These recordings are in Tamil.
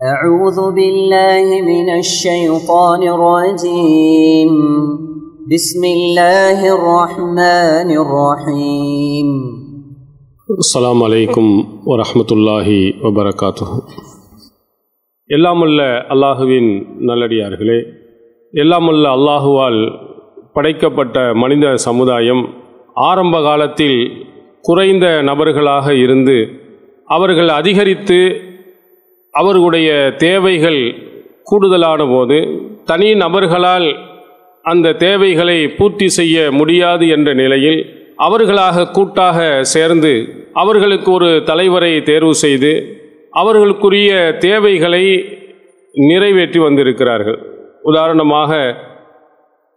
أعوذ بالله من الشيطان الرجيم بسم الله الرحمن الرحيم அஸ்ஸலாமு அலைக்கும் வரஹ்மத்துல்லாஹி வபரகாத்துஹு எல்லாமல்ல அல்லாஹுவின் நல்லடியார்களே எல்லாமல்ல அல்லாஹுவால் படைக்கப்பட்ட மனித சமுதாயம் ஆரம்ப காலத்தில் குறைந்த நபர்களாக இருந்து அவர்கள் அதிகரித்து அவர்களுடைய தேவைகள் கூடுதலான போது தனி நபர்களால் அந்த தேவைகளை பூர்த்தி செய்ய முடியாது என்ற நிலையில் அவர்களாக கூட்டாக சேர்ந்து அவர்களுக்கு ஒரு தலைவரை தேர்வு செய்து அவர்களுக்குரிய தேவைகளை நிறைவேற்றி வந்திருக்கிறார்கள். உதாரணமாக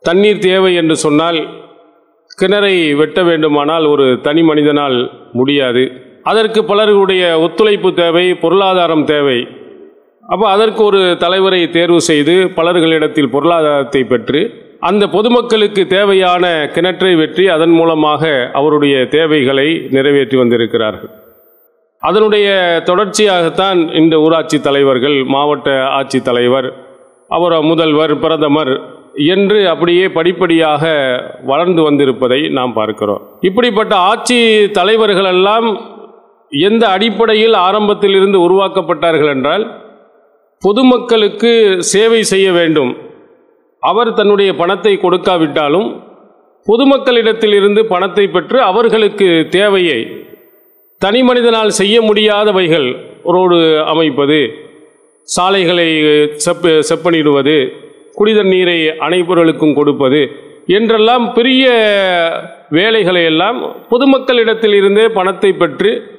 தண்ணீர் தேவை என்று சொன்னால் கிணறை வெட்ட வேண்டுமானால் ஒரு தனி மனிதனால் முடியாது. அதற்கு பலர்களுடைய ஒத்துழைப்பு தேவை பொருளாதாரம் தேவை. அப்போ அதற்கு ஒரு தலைவரை தேர்வு செய்து பலர்களிடத்தில் பொருளாதாரத்தை பெற்று அந்த பொதுமக்களுக்கு தேவையான கிணற்றை வெற்றி அதன் மூலமாக அவருடைய தேவைகளை நிறைவேற்றி வந்திருக்கிறார்கள். அதனுடைய தொடர்ச்சியாகத்தான் இந்த ஊராட்சி தலைவர்கள் மாவட்ட ஆட்சித் தலைவர் அவர் முதல்வர் பிரதமர் என்று அப்படியே படிப்படியாக வளர்ந்து வந்திருப்பதை நாம் பார்க்கிறோம். இப்படிப்பட்ட ஆட்சி தலைவர்களெல்லாம் எந்த அடிப்படையில் ஆரம்பத்தில் இருந்து உருவாக்கப்பட்டார்கள் என்றால் பொதுமக்களுக்கு சேவை செய்ய வேண்டும். அவர் தன்னுடைய பணத்தை கொடுக்காவிட்டாலும் பொதுமக்களிடத்தில் இருந்து பணத்தை பெற்று அவர்களுக்கு தேவையை தனி மனிதனால் செய்ய முடியாதவைகள் ரோடு அமைப்பது சாலைகளை செப்ப செப்பனிடுவது குடிதர் நீரை அனைவர்களுக்கும் கொடுப்பது என்றெல்லாம் பெரிய வேலைகளை எல்லாம் பொதுமக்களிடத்தில் இருந்தே பணத்தை பெற்று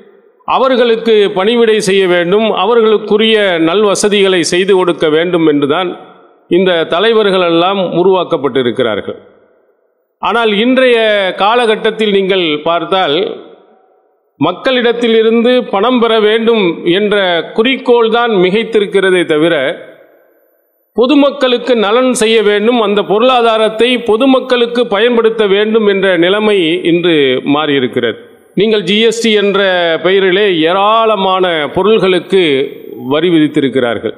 அவர்களுக்கு பணிவிடை செய்ய வேண்டும் அவர்களுக்குரிய நல் வசதிகளை செய்து கொடுக்க வேண்டும் என்றுதான் இந்த தலைவர்கள் எல்லாம் உருவாக்கப்பட்டிருக்கிறார்கள். ஆனால் இன்றைய காலகட்டத்தில் நீங்கள் பார்த்தால் மக்களிடத்திலிருந்து பணம் பெற வேண்டும் என்ற குறிக்கோள் தான் மிகைத்திருக்கிறதே தவிர பொதுமக்களுக்கு நலன் செய்ய வேண்டும் அந்த பொருளாதாரத்தை பொதுமக்களுக்கு பயன்படுத்த வேண்டும் என்ற நிலைமை இன்று மாறியிருக்கிறது. நீங்கள் ஜிஎஸ்டி என்ற பெயரிலே ஏராளமான பொருள்களுக்கு வரி விதித்திருக்கிறார்கள்.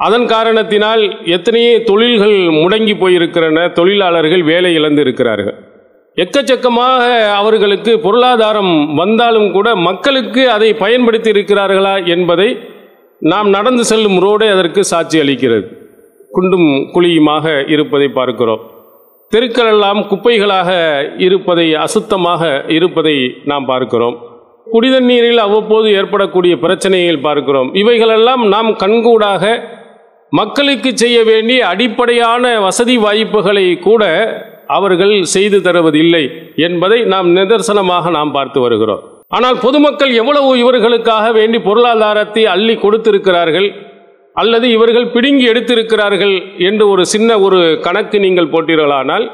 அதன் காரணத்தினால் எத்தனையோ தொழில்கள் முடங்கி போயிருக்கிறன தொழிலாளர்கள் வேலை இழந்து இருக்கிறார்கள் எக்கச்சக்கமாக அவர்களுக்கு பொருளாதாரம் வந்தாலும் கூட மக்களுக்கு அதை பயன்படுத்தி இருக்கிறார்களா என்பதை நாம் நடந்து செல்லும் ரோடே அதற்கு சாட்சி அளிக்கிறது. குண்டும் குழியுமாக இருப்பதை பார்க்கிறோம். தெருக்கள் எல்லாம் குப்பைகளாக இருப்பதை அசுத்தமாக இருப்பதை நாம் பார்க்கிறோம். குடித நீரில் அவ்வப்போது ஏற்படக்கூடிய பிரச்சனைகள் பார்க்கிறோம். இவைகளெல்லாம் நாம் கண்கூடாக மக்களுக்கு செய்ய வேண்டிய அடிப்படையான வசதி வாய்ப்புகளை கூட அவர்கள் செய்து தருவதில்லை என்பதை நாம் நிதர்சனமாக நாம் பார்த்து வருகிறோம். ஆனால் பொதுமக்கள் எவ்வளவு இவர்களுக்காக வேண்டி பொருளாதாரத்தை அள்ளி கொடுத்திருக்கிறார்கள்? அல்லது இவர்கள் பிடுங்கி எடுத்திருக்கிறார்கள் என்று ஒரு சின்ன ஒரு கணக்கு நீங்கள் போட்டீர்களானால்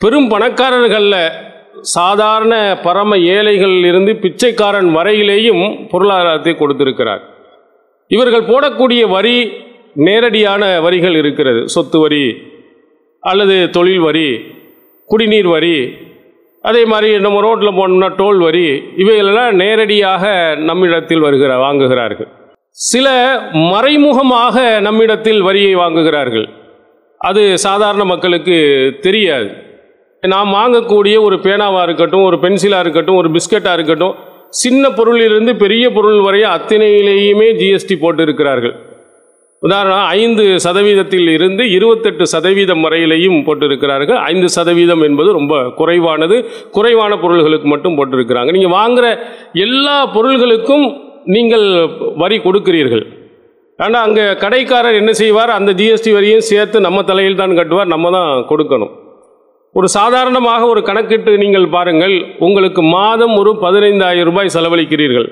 பெரும் பணக்காரர்களில் சாதாரண பரம ஏழைகளில் இருந்து பிச்சைக்காரன் வரையிலேயும் பொருளாதாரத்தை கொடுத்திருக்கிறார். இவர்கள் போடக்கூடிய வரி நேரடியான வரிகள் இருக்கிறது. சொத்து வரி அல்லது தொழில் வரி குடிநீர் வரி அதே மாதிரி நம்ம ரோட்டில் போனோம்னா டோல் வரி இவைகளெல்லாம் நேரடியாக நம்மிடத்தில் வருகிற வாங்குகிறார்கள். சில மறைமுகமாக நம்மிடத்தில் வரியை வாங்குகிறார்கள். அது சாதாரண மக்களுக்கு தெரியாது. நாம் வாங்கக்கூடிய ஒரு பேனாவாக இருக்கட்டும் ஒரு பென்சிலாக இருக்கட்டும் ஒரு பிஸ்கட்டாக இருக்கட்டும் சின்ன பொருளிலிருந்து பெரிய பொருள் வரை அத்தனையிலேயுமே ஜிஎஸ்டி போட்டு இருக்கிறார்கள் உதாரணம் ஐந்து சதவீதத்தில் இருந்து இருபத்தெட்டு சதவீதம் வரையிலையும் போட்டிருக்கிறார்கள். ஐந்து சதவீதம் என்பது ரொம்ப குறைவானது. குறைவான பொருள்களுக்கு மட்டும் போட்டிருக்கிறாங்க. நீங்கள் வாங்குகிற எல்லா பொருள்களுக்கும் நீங்கள் வரி கொடுக்கிறீர்கள். ஆனால் அங்கே கடைக்காரர் என்ன செய்வார்? அந்த ஜிஎஸ்டி வரியும் சேர்த்து நம்ம தலையில் தான் கட்டுவார். நம்ம தான் கொடுக்கணும். ஒரு சாதாரணமாக ஒரு கணக்கிட்டு நீங்கள் பாருங்கள் உங்களுக்கு மாதம் ஒரு பதினைந்தாயிரம் ரூபாய் செலவழிக்கிறீர்கள்.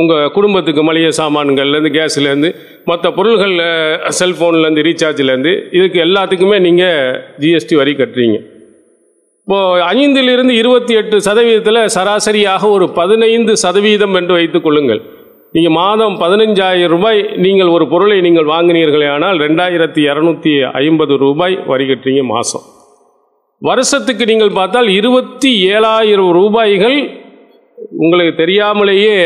உங்கள் குடும்பத்துக்கு மளிகை சாமான்கள்லேருந்து கேஸ்லேருந்து மற்ற பொருள்கள் செல்ஃபோன்லேருந்து ரீசார்ஜ்லேருந்து இதுக்கு எல்லாத்துக்குமே நீங்கள் ஜிஎஸ்டி வரி கட்டுறீங்க. இப்போது ஐந்திலிருந்து இருபத்தி எட்டு சதவீதத்தில் சராசரியாக ஒரு பதினைந்து சதவீதம் என்று வைத்துக் கொள்ளுங்கள். நீங்கள் மாதம் பதினஞ்சாயிரம் ரூபாய் நீங்கள் ஒரு பொருளை நீங்கள் வாங்கினீர்களே ஆனால் ரெண்டாயிரத்தி இரநூத்தி ஐம்பது ரூபாய் வரி கட்டுறீங்க மாதம் வருஷத்துக்கு நீங்கள் பார்த்தால் இருபத்தி ஏழாயிரம் ரூபாய்கள் உங்களுக்கு தெரியாமலேயே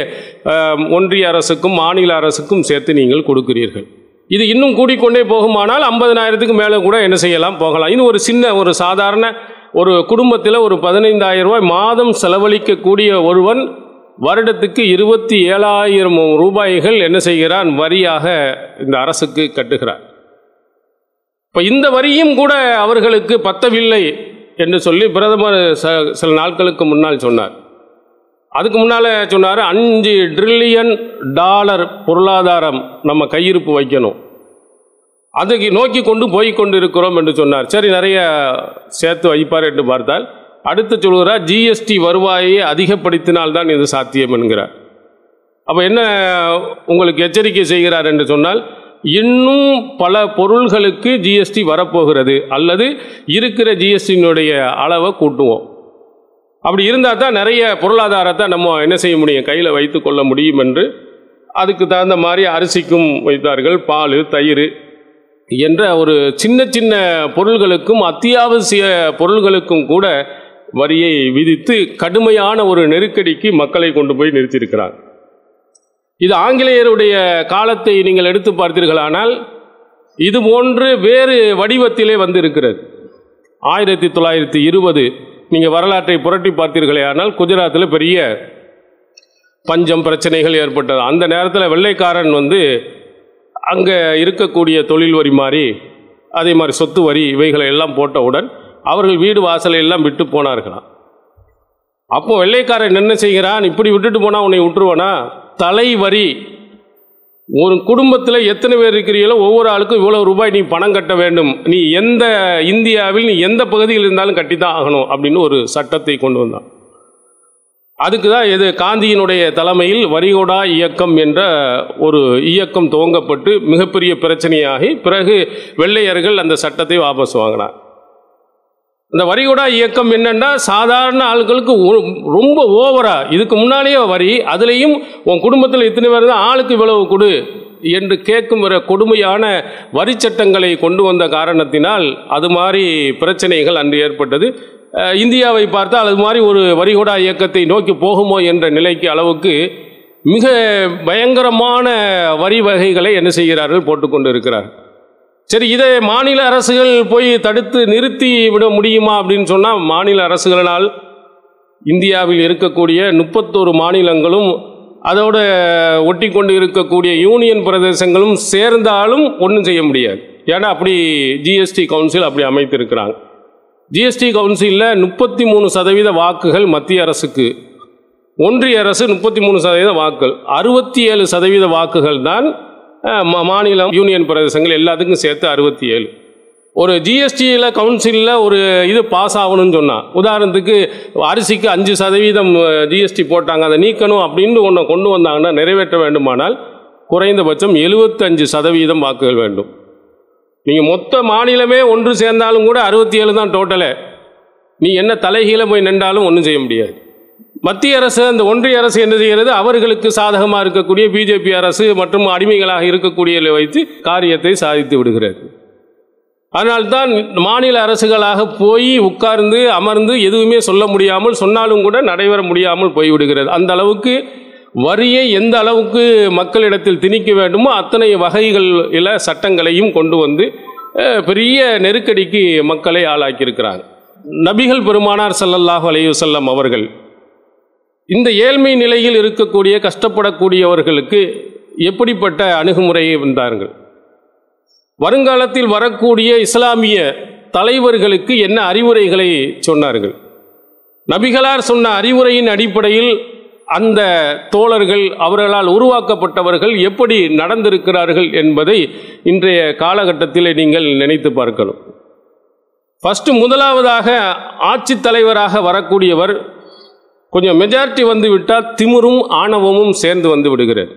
ஒன்றிய அரசுக்கும் மாநில அரசுக்கும் சேர்த்து நீங்கள் கொடுக்கிறீர்கள். இது இன்னும் கூடிக்கொண்டே போகுமானால் ஐம்பதனாயிரத்துக்கு மேலே கூட என்ன செய்யலாம் போகலாம். இன்னும் ஒரு சின்ன ஒரு சாதாரண ஒரு குடும்பத்தில் ஒரு பதினைந்தாயிரம் ரூபாய் மாதம் செலவழிக்கக்கூடிய ஒருவன் வருடத்துக்கு இருபத்தி ஏழாயிரம் ரூபாய்கள் என்ன செய்கிறான்? வரியாக இந்த அரசுக்கு கட்டுகிறார். இப்போ இந்த வரியும் கூட அவர்களுக்கு பத்தவில்லை என்று சொல்லி பிரதமர் ச- சில நாட்களுக்கு முன்னால் சொன்னார். அதுக்கு முன்னால் சொன்னார் அஞ்சு ட்ரில்லியன் டாலர் பொருளாதாரம் நம்ம கையிருப்பு வைக்கணும். அதுக்கு நோக்கி கொண்டு போய் கொண்டு இருக்கிறோம் என்று சொன்னார். சரி நிறைய சேர்த்து வைப்பார் என்று பார்த்தால் அடுத்து சொல்கிறார் ஜிஎஸ்டி வருவாயை அதிகப்படுத்தினால்தான் இது சாத்தியம் என்கிறார். அப்போ என்ன உங்களுக்கு எச்சரிக்கை செய்கிறார் என்று சொன்னால் இன்னும் பல பொருள்களுக்கு ஜிஎஸ்டி வரப்போகிறது அல்லது இருக்கிற ஜிஎஸ்டியினுடைய அளவை கூட்டுவோம். அப்படி இருந்தால் தான் நிறைய பொருளாதாரத்தை நம்ம என்ன செய்ய முடியும்? கையில் வைத்து கொள்ள முடியும் என்று அதுக்கு தகுந்த மாதிரி அரிசிக்கும் வைத்தார்கள் பால் தயிர் என்ற ஒரு சின்ன சின்ன பொருள்களுக்கும் அத்தியாவசிய பொருள்களுக்கும் கூட வரியை விதித்து கடுமையான ஒரு நெருக்கடிக்கு மக்களை கொண்டு போய் நிறுத்தியிருக்கிறார். இது ஆங்கிலேயருடைய காலத்தை நீங்கள் எடுத்து பார்த்தீர்களானால் இது போன்று வேறு வடிவத்திலே வந்து இருக்கிறது ஆயிரத்தி தொள்ளாயிரத்தி இருபது நீங்கள் வரலாற்றை புரட்டி பார்த்தீர்களே ஆனால் குஜராத்தில் பெரிய பஞ்சம் பிரச்சனைகள் ஏற்பட்டது. அந்த நேரத்தில் வெள்ளைக்காரன் வந்து அங்கே இருக்கக்கூடிய தொழில் வரி மாதிரி அதே மாதிரி சொத்து வரி இவைகளை எல்லாம் போட்டவுடன் அவர்கள் வீடு வாசலை எல்லாம் விட்டு போனார்களாம். அப்போ வெள்ளைக்காரன் என்ன செய்கிறான்? இப்படி விட்டுட்டு போனால் உன்னை விட்டுருவானா? தலை வரி ஒரு குடும்பத்தில் எத்தனை பேர் இருக்கிறீங்களோ ஒவ்வொரு ஆளுக்கும் இவ்வளோ ரூபாய் நீ பணம் கட்ட வேண்டும். நீ எந்த இந்தியாவில் நீ எந்த பகுதியில் இருந்தாலும் கட்டித்தான் ஆகணும் அப்படின்னு ஒரு சட்டத்தை கொண்டு வந்தான். அதுக்கு தான் இது காந்தியினுடைய தலைமையில் வரிகோடா இயக்கம் என்ற ஒரு இயக்கம் துவங்கப்பட்டு மிகப்பெரிய பிரச்சனையாகி பிறகு வெள்ளையர்கள் அந்த சட்டத்தை வாபஸ் வாங்கினார் இந்த வரிகுடா இயக்கம் என்னென்னா சாதாரண ஆட்களுக்கு ரொம்ப ஓவரா இதுக்கு முன்னாலேயே வரி அதுலேயும் உன் குடும்பத்தில் இத்தனை பேர் தான் ஆளுக்கு இவ்வளவு கொடு என்று கேட்கும் ஒரு கொடுமையான வரி சட்டங்களை கொண்டு வந்த காரணத்தினால் அது மாதிரி பிரச்சனைகள் அன்று ஏற்பட்டது. இந்தியாவை பார்த்தால் அது மாதிரி ஒரு வரிகுடா இயக்கத்தை நோக்கி போகுமோ என்ற நிலைக்கு அளவுக்கு மிக பயங்கரமான வரி வகைகளை என்ன செய்கிறார்கள் போட்டுக்கொண்டு இருக்கிறார் சரி இதை மாநில அரசுகள் போய் தடுத்து நிறுத்தி விட முடியுமா அப்படின்னு சொன்னால் மாநில அரசுகளினால் இந்தியாவில் இருக்கக்கூடிய முப்பத்தோரு மாநிலங்களும் அதோட ஒட்டி கொண்டு இருக்கக்கூடிய யூனியன் பிரதேசங்களும் சேர்ந்தாலும் ஒன்றும் செய்ய முடியாது. ஏன்னா அப்படி ஜிஎஸ்டி கவுன்சில் அப்படி அமைத்திருக்கிறாங்க. ஜிஎஸ்டி கவுன்சிலில் முப்பத்தி மூணு சதவீத வாக்குகள் மத்திய அரசுக்கு. ஒன்றிய அரசு முப்பத்தி மூணு சதவீத வாக்குகள். அறுபத்தி ஏழு சதவீத வாக்குகள் தான் மாநிலம் யூனியன் பிரதேசங்கள் எல்லாத்துக்கும் சேர்த்து அறுபத்தி ஏழு ஒரு ஜிஎஸ்டியில் கவுன்சிலில் ஒரு இது பாஸ் ஆகணும்னு சொன்னான் உதாரணத்துக்கு அரிசிக்கு அஞ்சு சதவீதம் ஜிஎஸ்டி போட்டாங்க அதை நீக்கணும் அப்படின்னு ஒன்று கொண்டு வந்தாங்கன்னா நிறைவேற்ற வேண்டுமானால் குறைந்தபட்சம் எழுபத்தஞ்சு சதவீதம் வாக்குகள் வேண்டும். நீங்கள் மொத்த மாநிலமே ஒன்று சேர்ந்தாலும் கூட அறுபத்தி ஏழு தான் டோட்டலே நீ என்ன தலைகீழ போய் நின்றாலும் ஒன்றும் செய்ய முடியாது. மத்திய அரசு அந்த ஒன்றிய அரசு என்ன செய்கிறது? அவர்களுக்கு சாதகமாக இருக்கக்கூடிய பிஜேபி அரசு மற்றும் அடிமைகளாக இருக்கக்கூடிய வைத்து காரியத்தை சாதித்து விடுகிறது. அதனால்தான் மாநில அரசுகளாக போய் உட்கார்ந்து அமர்ந்து எதுவுமே சொல்ல முடியாமல் சொன்னாலும் கூட நடைபெற முடியாமல் போய்விடுகிறது. அந்த அளவுக்கு வரியை எந்த அளவுக்கு மக்களிடத்தில் திணிக்க வேண்டுமோ அத்தனை வகைகளில் சட்டங்களையும் கொண்டு வந்து பெரிய நெருக்கடிக்கு மக்களை ஆளாக்கியிருக்கிறாங்க. நபிகள் பெருமானார் ஸல்லல்லாஹு அலையுசல்லம் அவர்கள் இந்த ஏழ்மை நிலையில் இருக்கக்கூடிய கஷ்டப்படக்கூடியவர்களுக்கு எப்படிப்பட்ட அணுகுமுறையை வந்தார்கள் வருங்காலத்தில் வரக்கூடிய இஸ்லாமிய தலைவர்களுக்கு என்ன அறிவுரைகளை சொன்னார்கள்? நபிகளார் சொன்ன அறிவுரையின் அடிப்படையில் அந்த தோழர்கள் அவர்களால் உருவாக்கப்பட்டவர்கள் எப்படி நடந்திருக்கிறார்கள் என்பதை இன்றைய காலகட்டத்தில் நீங்கள் நினைத்து பார்க்கணும். ஃபஸ்ட்டு முதலாவதாக ஆட்சித் தலைவராக வரக்கூடியவர் கொஞ்சம் மெஜாரிட்டி வந்து விட்டால் திமிரும் ஆணவமும் சேர்ந்து வந்து விடுகிறது.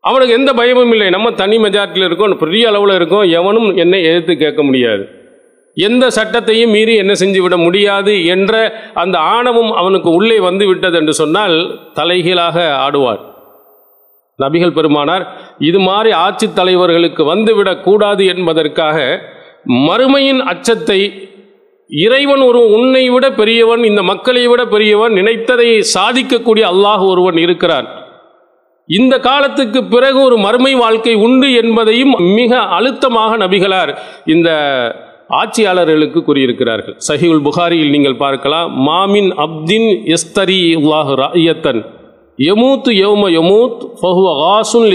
அவனுக்கு எந்த பயமும் இல்லை. நம்ம தனி மெஜாரிட்டியில் இருக்கோம் பெரிய அளவில் இருக்கோம் எவனும் என்னை எதிர்த்து கேட்க முடியாது. எந்த சட்டத்தையும் மீறி என்ன செஞ்சு விட முடியாது என்ற அந்த ஆணவம் அவனுக்கு உள்ளே வந்து விட்டது என்று சொன்னால் தலைகீழாக ஆடுவார். நபிகள் பெருமானார் இது மாதிரி ஆட்சித் தலைவர்களுக்கு வந்துவிடக்கூடாது என்பதற்காக மறுமையின் அச்சத்தை இறைவன் ஒரு உன்னை விட பெரியவன் இந்த மக்களை விட பெரியவன் நினைத்ததை சாதிக்கக்கூடிய அல்லாஹ் ஒருவன் இருக்கிறான். இந்த காலத்துக்கு பிறகு ஒரு மறுமை வாழ்க்கை உண்டு என்பதையும் மிக அழுத்தமாக நபிகளார் இந்த ஆட்சியாளர்களுக்கு கூறியிருக்கிறார்கள். சஹிவுல் புகாரியில் நீங்கள் பார்க்கலாம் மாமின் அப்தின் எஸ்தரி உல்லாஹ் ராயத்தன் எமூத்து யௌம யமூத் ஃபஹுவ ஹாசுல்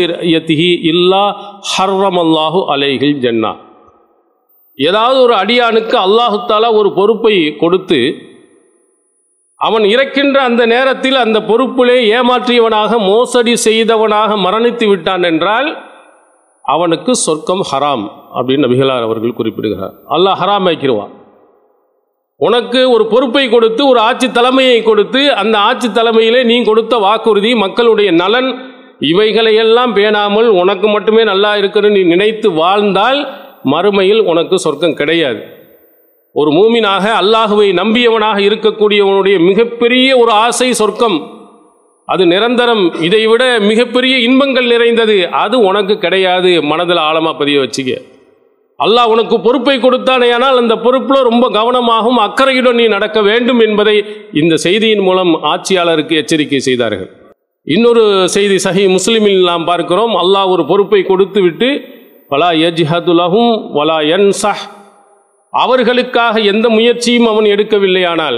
இல்லா ஹர்ரம் அல்லாஹு அலைஹில் ஜன்னா. ஏதாவது ஒரு அடியானுக்கு அல்லாஹு ஒரு பொறுப்பை கொடுத்து அவன் இறக்கின்ற அந்த நேரத்தில் அந்த பொறுப்பிலே ஏமாற்றியவனாக மோசடி செய்தவனாக மரணித்து விட்டான் என்றால் அவனுக்கு சொர்க்கம் ஹராம் அப்படின்னு நபிகளார் அவர்கள் குறிப்பிடுகிறார். அல்லாஹ் ஹராம் ஆக்கிடுவான். உனக்கு ஒரு பொறுப்பை கொடுத்து ஒரு ஆட்சி தலைமையை கொடுத்து அந்த ஆட்சி தலைமையிலே நீ கொடுத்த வாக்குறுதி மக்களுடைய நலன் இவைகளையெல்லாம் பேணாமல் உனக்கு மட்டுமே நல்லா இருக்குன்னு நீ நினைத்து வாழ்ந்தால் மறுமையில் உனக்கு சொர்க்கம் கிடையாது. ஒரு மூமினாக அல்லாஹுவை நம்பியவனாக இருக்கக்கூடியவனுடைய மிகப்பெரிய ஒரு ஆசை சொர்க்கம். அது நிரந்தரம் இதைவிட மிகப்பெரிய இன்பங்கள் நிறைந்தது. அது உனக்கு கிடையாது. மனதில் ஆழமாக பதிய வச்சுக்க. அல்லாஹ் உனக்கு பொறுப்பை கொடுத்தானே ஆனால் அந்த பொறுப்பில் ரொம்ப கவனமாகவும் அக்கறையுடன் நீ நடக்க வேண்டும் என்பதை இந்த செய்தியின் மூலம் ஆட்சியாளருக்கு எச்சரிக்கை செய்தார்கள். இன்னொரு செய்தி சஹி முஸ்லிமில் நாம் பார்க்கிறோம். அல்லாஹ் ஒரு பொறுப்பை கொடுத்து விட்டு வலா யஜ்ஹதுலஹும் வலா யன்சஹ். அவர்களுக்காக எந்த முயற்சியும் அவன் எடுக்கவில்லையானால்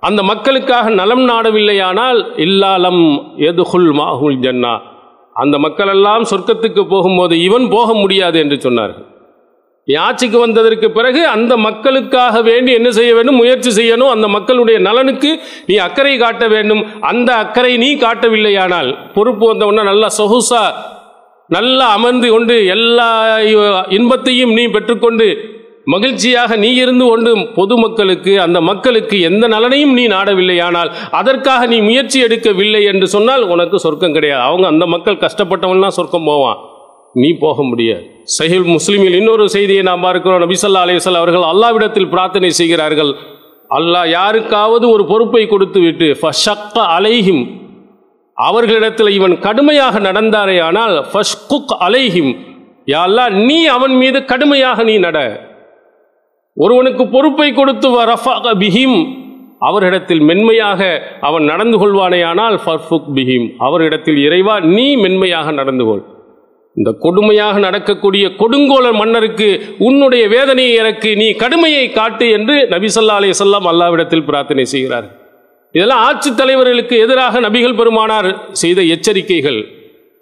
அந்த மக்களுக்காக நலம் நாடவில்லையானால் இல்லாலம் எதுகுல் மாஹுல் ஜன்னா. அந்த மக்களெல்லாம் சொர்க்கத்துக்கு போகும்போது இவன் போக முடியாது என்று சொன்னார்கள். நீ ஆட்சிக்கு வந்ததற்கு பிறகு அந்த மக்களுக்காக வேண்டி என்ன செய்ய வேண்டும்? முயற்சி செய்யணும். அந்த மக்களுடைய நலனுக்கு நீ அக்கறை காட்ட வேண்டும். அந்த அக்கறை நீ காட்டவில்லையானால் பொறுப்பு வந்தவொன்னே நல்லா சொகுசா நல்லா அமர்ந்து கொண்டு எல்லா இன்பத்தையும் நீ பெற்றுக்கொண்டு மகிழ்ச்சியாக நீ இருந்து கொண்டு பொதுமக்களுக்கு அந்த மக்களுக்கு எந்த நலனையும் நீ நாடவில்லை. ஆனால் அதற்காக நீ முயற்சி எடுக்கவில்லை என்று சொன்னால் உனக்கு சொர்க்கம் கிடையாது. அவங்க அந்த மக்கள் கஷ்டப்பட்டவன்லாம் சொர்க்கம் போவான். நீ போக முடியாது. சஹில் முஸ்லீமில் இன்னொரு செய்தியை நாம் பார்க்கிறோம். நபிசல்லா அலிவசல் அவர்கள் அல்லாவிடத்தில் பிரார்த்தனை செய்கிறார்கள். அல்லாஹ் யாருக்காவது ஒரு பொறுப்பை கொடுத்து விட்டு ஃபஷக்க அலைஹிம் அவர்களிடத்தில் இவன் கடுமையாக நடந்தாரே ஆனால் ஃபஷ்குக் அலைஹிம். யாழ்லா நீ அவன் மீது கடுமையாக நீ நட. ஒருவனுக்கு பொறுப்பை கொடுத்து ரஃபாக பிஹிம். அவரிடத்தில் மென்மையாக அவன் நடந்து கொள்வானேயானால் ஃபர்ஃபுக் பிஹிம். அவரிடத்தில் இறைவா நீ மென்மையாக நடந்து கொள். இந்த கொடுமையாக நடக்கக்கூடிய கொடுங்கோல மன்னருக்கு உன்னுடைய வேதனையை எனக்கு நீ கடுமையை காட்டு என்று நபி சொல்லா அலி சொல்லாம் அல்லாவிடத்தில் பிரார்த்தனை செய்கிறார் இதெல்லாம் ஆட்சித்தலைவர்களுக்கு எதிராக நபிகள் பெருமானார் செய்த எச்சரிக்கைகள்.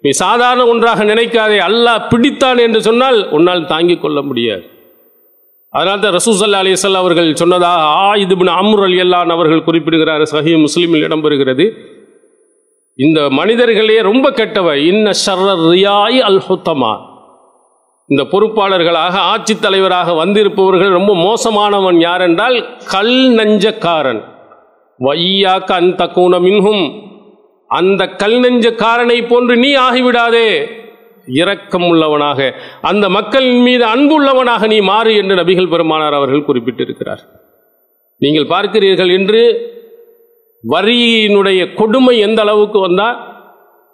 நீ சாதாரண ஒன்றாக நினைக்காதே அல்லாஹ் பிடித்தான் என்று சொன்னால் உன்னால் தாங்கிக் கொள்ள முடியாது. அதனால் தான் ரசூசல்லா அலிசல்லா அவர்கள் சொன்னதாக ஆ இதுபின் அம்ரு அலி அல்லான் அவர்கள் குறிப்பிடுகிறார் சஹி முஸ்லீமில் இடம்பெறுகிறது இந்த மனிதர்களே ரொம்ப கெட்டவை இன்ன ஷர்ர ரியாய் அல் ஹுத்தமா. இந்த பொறுப்பாளர்களாக ஆட்சித் தலைவராக வந்திருப்பவர்கள் ரொம்ப மோசமானவன் யார் என்றால் கல் நஞ்சக்காரன். வையாக்க அந்த கூன மின்ஹும். அந்த கல் நெஞ்சக்காரனை போன்று நீ ஆகிவிடாதே. இரக்கம் உள்ளவனாக அந்த மக்களின் மீது அன்புள்ளவனாக நீ மாறு என்று நபிகள் பெருமானார் அவர்கள் குறிப்பிட்டிருக்கிறார். நீங்கள் பார்க்கிறீர்கள் என்று வரியினுடைய கொடுமை எந்த அளவுக்கு வந்தால்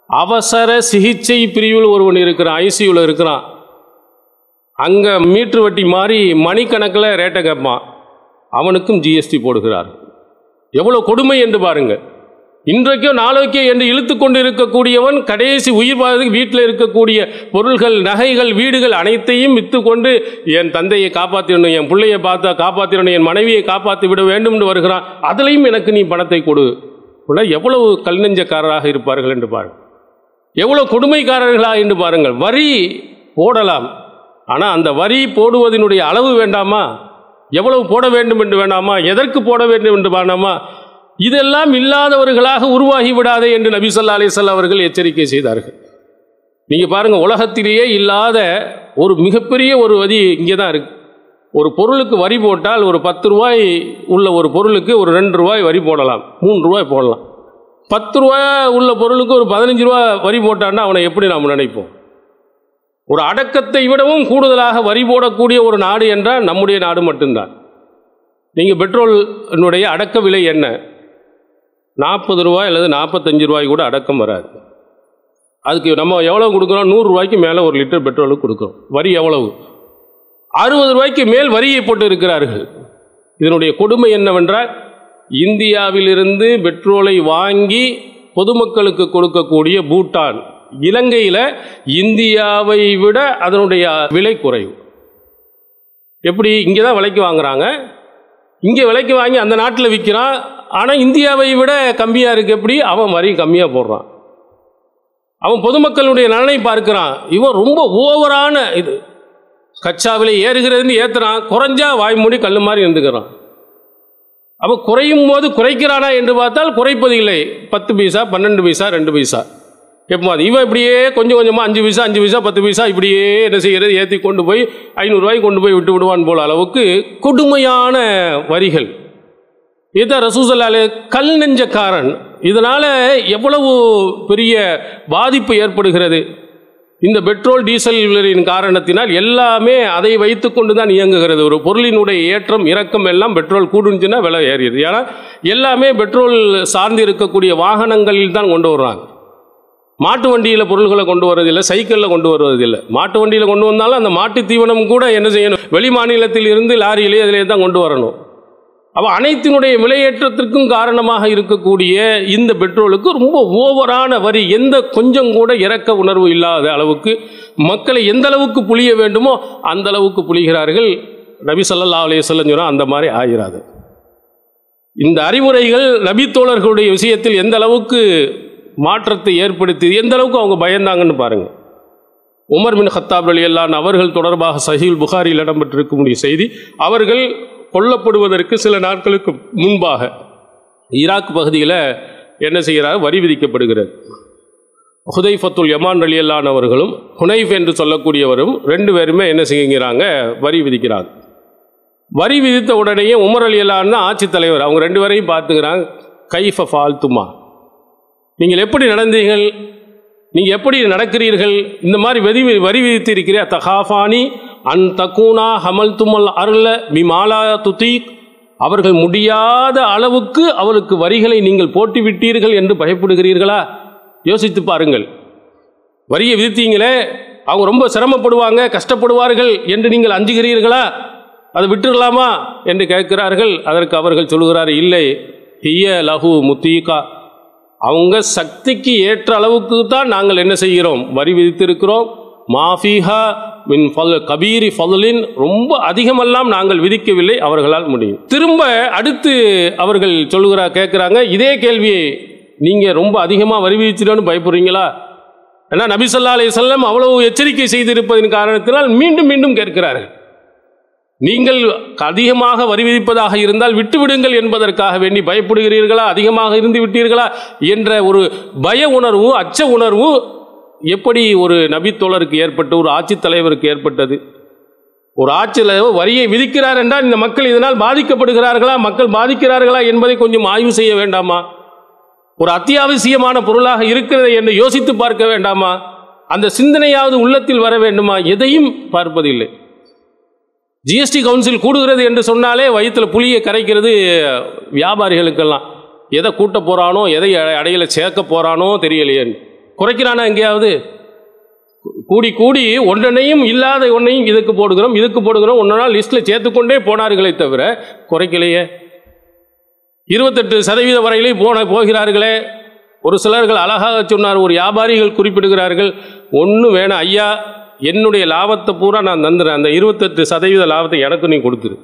அவசர சிகிச்சை பிரிவில் ஒருவன் இருக்கிறான் ஐசியூவில் இருக்கிறான். அங்கே மீட்ரு வட்டி மாதிரி மணிக்கணக்கில் ரேட்டை கேட்பான். அவனுக்கும் ஜிஎஸ்டி போடுகிறார். எவ்வளோ கொடுமை என்று பாருங்க. இன்றைக்கோ நாளைக்கோ என்று இழுத்து கொண்டு இருக்கக்கூடியவன் கடைசி உயிர் வாழ்றதுக்கு வீட்டில் இருக்கக்கூடிய பொருள்கள் நகைகள் வீடுகள் அனைத்தையும் விற்று கொண்டு என் தந்தையை காப்பாற்றிடணும் என் பிள்ளையை பார்த்தா காப்பாற்றிடணும் என் மனைவியை காப்பாற்றி விட வேண்டும் என்று வருகிறான். அதுலேயும் எனக்கு நீ பணத்தை கொடு. எவ்வளவு கல் நெஞ்சக்காரராக இருப்பார்கள் என்று பாருங்கள் எவ்வளவு கொடுமைக்காரர்களாக என்று பாருங்கள். வரி போடலாம். ஆனால் அந்த வரி போடுவதனுடைய அளவு வேண்டாமா? எவ்வளவு போட வேண்டும் என்று வேண்டாமா எதற்கு போட வேண்டும் என்று வேண்டாமா இதெல்லாம் இல்லாதவர்களாக உருவாகி விடாதே என்று நபி சொல்லா அலிசல்லா அவர்கள் எச்சரிக்கை செய்தார்கள். நீங்கள் பாருங்கள் உலகத்திலேயே இல்லாத ஒரு மிகப்பெரிய ஒரு வரி இங்கே தான் இருக்கு. ஒரு பொருளுக்கு வரி போட்டால் ஒரு பத்து ரூபாய் உள்ள ஒரு பொருளுக்கு ஒரு ரெண்டு ரூபாய் வரி போடலாம். மூணு ரூபாய் போடலாம். பத்து ரூபாய் உள்ள பொருளுக்கு ஒரு பதினஞ்சு ரூபா வரி போட்டான்னா அவனை எப்படி நாம் நினைப்போம்? ஒரு அடக்கத்தை விடவும் கூடுதலாக வரி போடக்கூடிய ஒரு நாடு என்றால் நம்முடைய நாடு மட்டும்தான். நீங்கள் பெட்ரோலினுடைய அடக்க விலை என்ன? நாற்பது ரூபாய் அல்லது நாற்பத்தஞ்சு ரூபாய் கூட அடக்கம் வராது. அதுக்கு நம்ம எவ்வளோ கொடுக்குறோம்? நூறுரூவாய்க்கு மேலே ஒரு லிட்டர் பெட்ரோலுக்கு கொடுக்குறோம். வரி எவ்வளவு? அறுபது ரூபாய்க்கு மேல் வரியை போட்டு இருக்கிறார்கள். இதனுடைய கொடுமை என்னவென்றால் இந்தியாவிலிருந்து பெட்ரோலை வாங்கி பொதுமக்களுக்கு கொடுக்கக்கூடிய பூட்டான். இலங்கையில் இந்தியாவை விட அதனுடைய விலை குறைவு. எப்படி? இங்கே தான் விலைக்கு வாங்குறாங்க. இங்கே விலைக்கு வாங்கி அந்த நாட்டில் விற்கிறான் ஆனால் இந்தியாவை விட கம்மியாக இருக்கு. எப்படி? அவன் வரி கம்மியாக போடுறான். அவன் பொதுமக்களுடைய நலனை பார்க்கிறான். இவன் ரொம்ப ஓவரான இது. கச்சா விலை ஏறுகிறதுன்னு ஏற்றுறான் குறைஞ்சா வாய்மூடி கல் மாதிரி இருந்துக்கிறான். அவன் குறையும் போது குறைக்கிறானா என்று பார்த்தால் குறைப்பது இல்லை. பத்து பைசா பன்னெண்டு பைசா ரெண்டு பைசா. எப்போ அது. இவன் இப்படியே கொஞ்சம் கொஞ்சமாக அஞ்சு பைசா அஞ்சு பைசா பத்து பைசா இப்படியே என்ன செய்கிறது ஏற்றி கொண்டு போய் ஐநூறுரூவாய்க்கு கொண்டு போய் விட்டு விடுவான் போல அளவுக்கு கொடுமையான வரிகள். இதுதான் ரசூசல்லாலே கல் நெஞ்சக்காரன். இதனால் எவ்வளவு பெரிய பாதிப்பு ஏற்படுகிறது? இந்த பெட்ரோல் டீசல் விலையின் காரணத்தினால் எல்லாமே அதை வைத்துக்கொண்டு தான் இயங்குகிறது. ஒரு பொருளினுடைய ஏற்றம் இறக்கம் எல்லாம் பெட்ரோல் கூடுச்சுன்னா விலை ஏறியது ஏன்னா எல்லாமே பெட்ரோல் சார்ந்து இருக்கக்கூடிய வாகனங்களில் தான் கொண்டு வர்றாங்க. மாட்டு வண்டியில் பொருள்களை கொண்டு வர்றதில்லை சைக்கிளில் கொண்டு வருவதில்லை மாட்டு வண்டியில் கொண்டு வந்தாலும் அந்த மாட்டு தீவனம் கூட என்ன செய்யணும்? வெளி மாநிலத்தில் இருந்து லாரியிலே அதிலே தான் கொண்டு வரணும். அப்போ அனைத்தினுடைய விலையேற்றத்திற்கும் காரணமாக இருக்கக்கூடிய இந்த பெட்ரோலுக்கு ரொம்ப ஓவரான வரி எந்த கொஞ்சம் கூட இறக்க உணர்வு இல்லாத அளவுக்கு மக்களை எந்த அளவுக்கு புளிய வேண்டுமோ அந்த அளவுக்கு புளிகிறார்கள். நபி சல்லா அலைய வஸல்லம் அந்த மாதிரி ஆகிறாது இந்த அறிவுரைகள் நபி தோழர்களுடைய விஷயத்தில் எந்த அளவுக்கு மாற்றத்தை ஏற்படுத்தி எந்த அளவுக்கு அவங்க பயந்தாங்கன்னு பாருங்க. உமர் மின் ஹத்தாப் அலி அல்லான் அவர்கள் தொடர்பாக சஹீல் புகாரில் இடம்பெற்றிருக்கக்கூடிய செய்தி அவர்கள் கொல்லப்படுவதற்கு சில நாட்களுக்கு முன்பாக ஈராக் பகுதியில் என்ன செய்கிறார் வரி விதிக்கப்படுகிறது. ஹுதைஃபத்துல் யமான் அலி அல்லான் அவர்களும் ஹுனைஃப் என்று சொல்லக்கூடியவரும் ரெண்டு பேருமே என்ன செய்கிறாங்க? வரி விதிக்கிறாங்க. வரி விதித்த உடனேயே உமர் அலி அல்லான் தான் ஆட்சித் தலைவர் அவங்க ரெண்டு பேரையும் பார்த்துக்கிறாங்க. கைஃப ஃபால்துமா? நீங்கள் எப்படி நடந்தீர்கள்? நீங்கள் எப்படி நடக்கிறீர்கள்? இந்த மாதிரி வரி வரி விதித்திருக்கிறீர் தகாஃபானி அன் தக்கூனா ஹமல் துமல் அருள மிமாலா துதி அவர்கள் முடியாத அளவுக்கு அவருக்கு வரிகளை நீங்கள் போட்டி விட்டீர்கள் என்று பயப்படுகிறீர்களா? யோசித்து பாருங்கள். வரியை விதித்தீங்களே அவங்க ரொம்ப சிரமப்படுவாங்க கஷ்டப்படுவார்கள் என்று நீங்கள் அஞ்சுகிறீர்களா? அதை விட்டுடலாமா என்று கேட்கிறார்கள். அதற்கு அவர்கள் சொல்கிறார் இல்லை ஹிய லஹு முத்தீகா. அவங்க சக்திக்கு ஏற்ற அளவுக்கு தான் நாங்கள் என்ன செய்கிறோம்? வரி விதித்திருக்கிறோம். மாஃபிஹா மின் ஃபல் கபீரி ஃபதலின் ரொம்ப அதிகமெல்லாம் நாங்கள் விதிக்கவில்லை அவர்களால் முடியும். திரும்ப அடுத்து அவர்கள் சொல்லுகிறா கேட்குறாங்க இதே கேள்வியை நீங்கள் ரொம்ப அதிகமாக வரி விதிச்சிடணும்னு பயப்படுறீங்களா? ஏன்னா நபி ஸல்லல்லாஹு அலைஹி அவ்வளவு எச்சரிக்கை செய்திருப்பதின் காரணத்தினால் மீண்டும் மீண்டும் கேட்கிறார்கள். நீங்கள் அதிகமாக வரி விதிப்பதாக இருந்தால் விட்டுவிடுங்கள் என்பதற்காக வேண்டி பயப்படுகிறீர்களா? அதிகமாக இருந்து விட்டீர்களா? என்ற ஒரு பய உணர்வு அச்ச உணர்வு எப்படி ஒரு நபித்தோழருக்கு ஏற்பட்டு ஒரு ஆட்சித் தலைவருக்கு ஏற்பட்டது? ஒரு ஆட்சியில் வரியை விதிக்கிறார் என்றால் இந்த மக்கள் இதனால் பாதிக்கப்படுகிறார்களா? மக்கள் பாதிக்கிறார்களா என்பதை கொஞ்சம் ஆய்வு செய்ய வேண்டாமா? ஒரு அத்தியாவசியமான பொருளாக இருக்கிறது என்று யோசித்து பார்க்க வேண்டாமா? அந்த சிந்தனையாவது உள்ளத்தில் வர வேண்டுமா? எதையும் பார்ப்பதில்லை. ஜிஎஸ்டி கவுன்சில் கூடுகிறது என்று சொன்னாலே வயிற்றில் புளியை கரைக்கிறது வியாபாரிகளுக்கெல்லாம். எதை கூட்ட போகிறானோ எதை அடை- சேர்க்க போகிறானோ தெரியலையேன்னு. குறைக்கிறானா எங்கேயாவது? கூடி கூடி ஒன்றனையும் இல்லாத ஒன்றையும் இதுக்கு போடுகிறோம் இதுக்கு போடுகிறோம் ஒன்றா லிஸ்ட்டில் சேர்த்துக்கொண்டே போனார்களே தவிர குறைக்கலையே. இருபத்தெட்டு சதவீத வரையிலே போன போகிறார்களே. ஒரு சிலர்கள் அழகாக சொன்னார் ஒரு வியாபாரிகள் குறிப்பிடுகிறார்கள் ஒன்று வேணாம் ஐயா என்னுடைய லாபத்தை பூரா நான் தந்துடுறேன் அந்த இருபத்தெட்டு சதவீத லாபத்தை எனக்கு நீ கொடுத்துரு.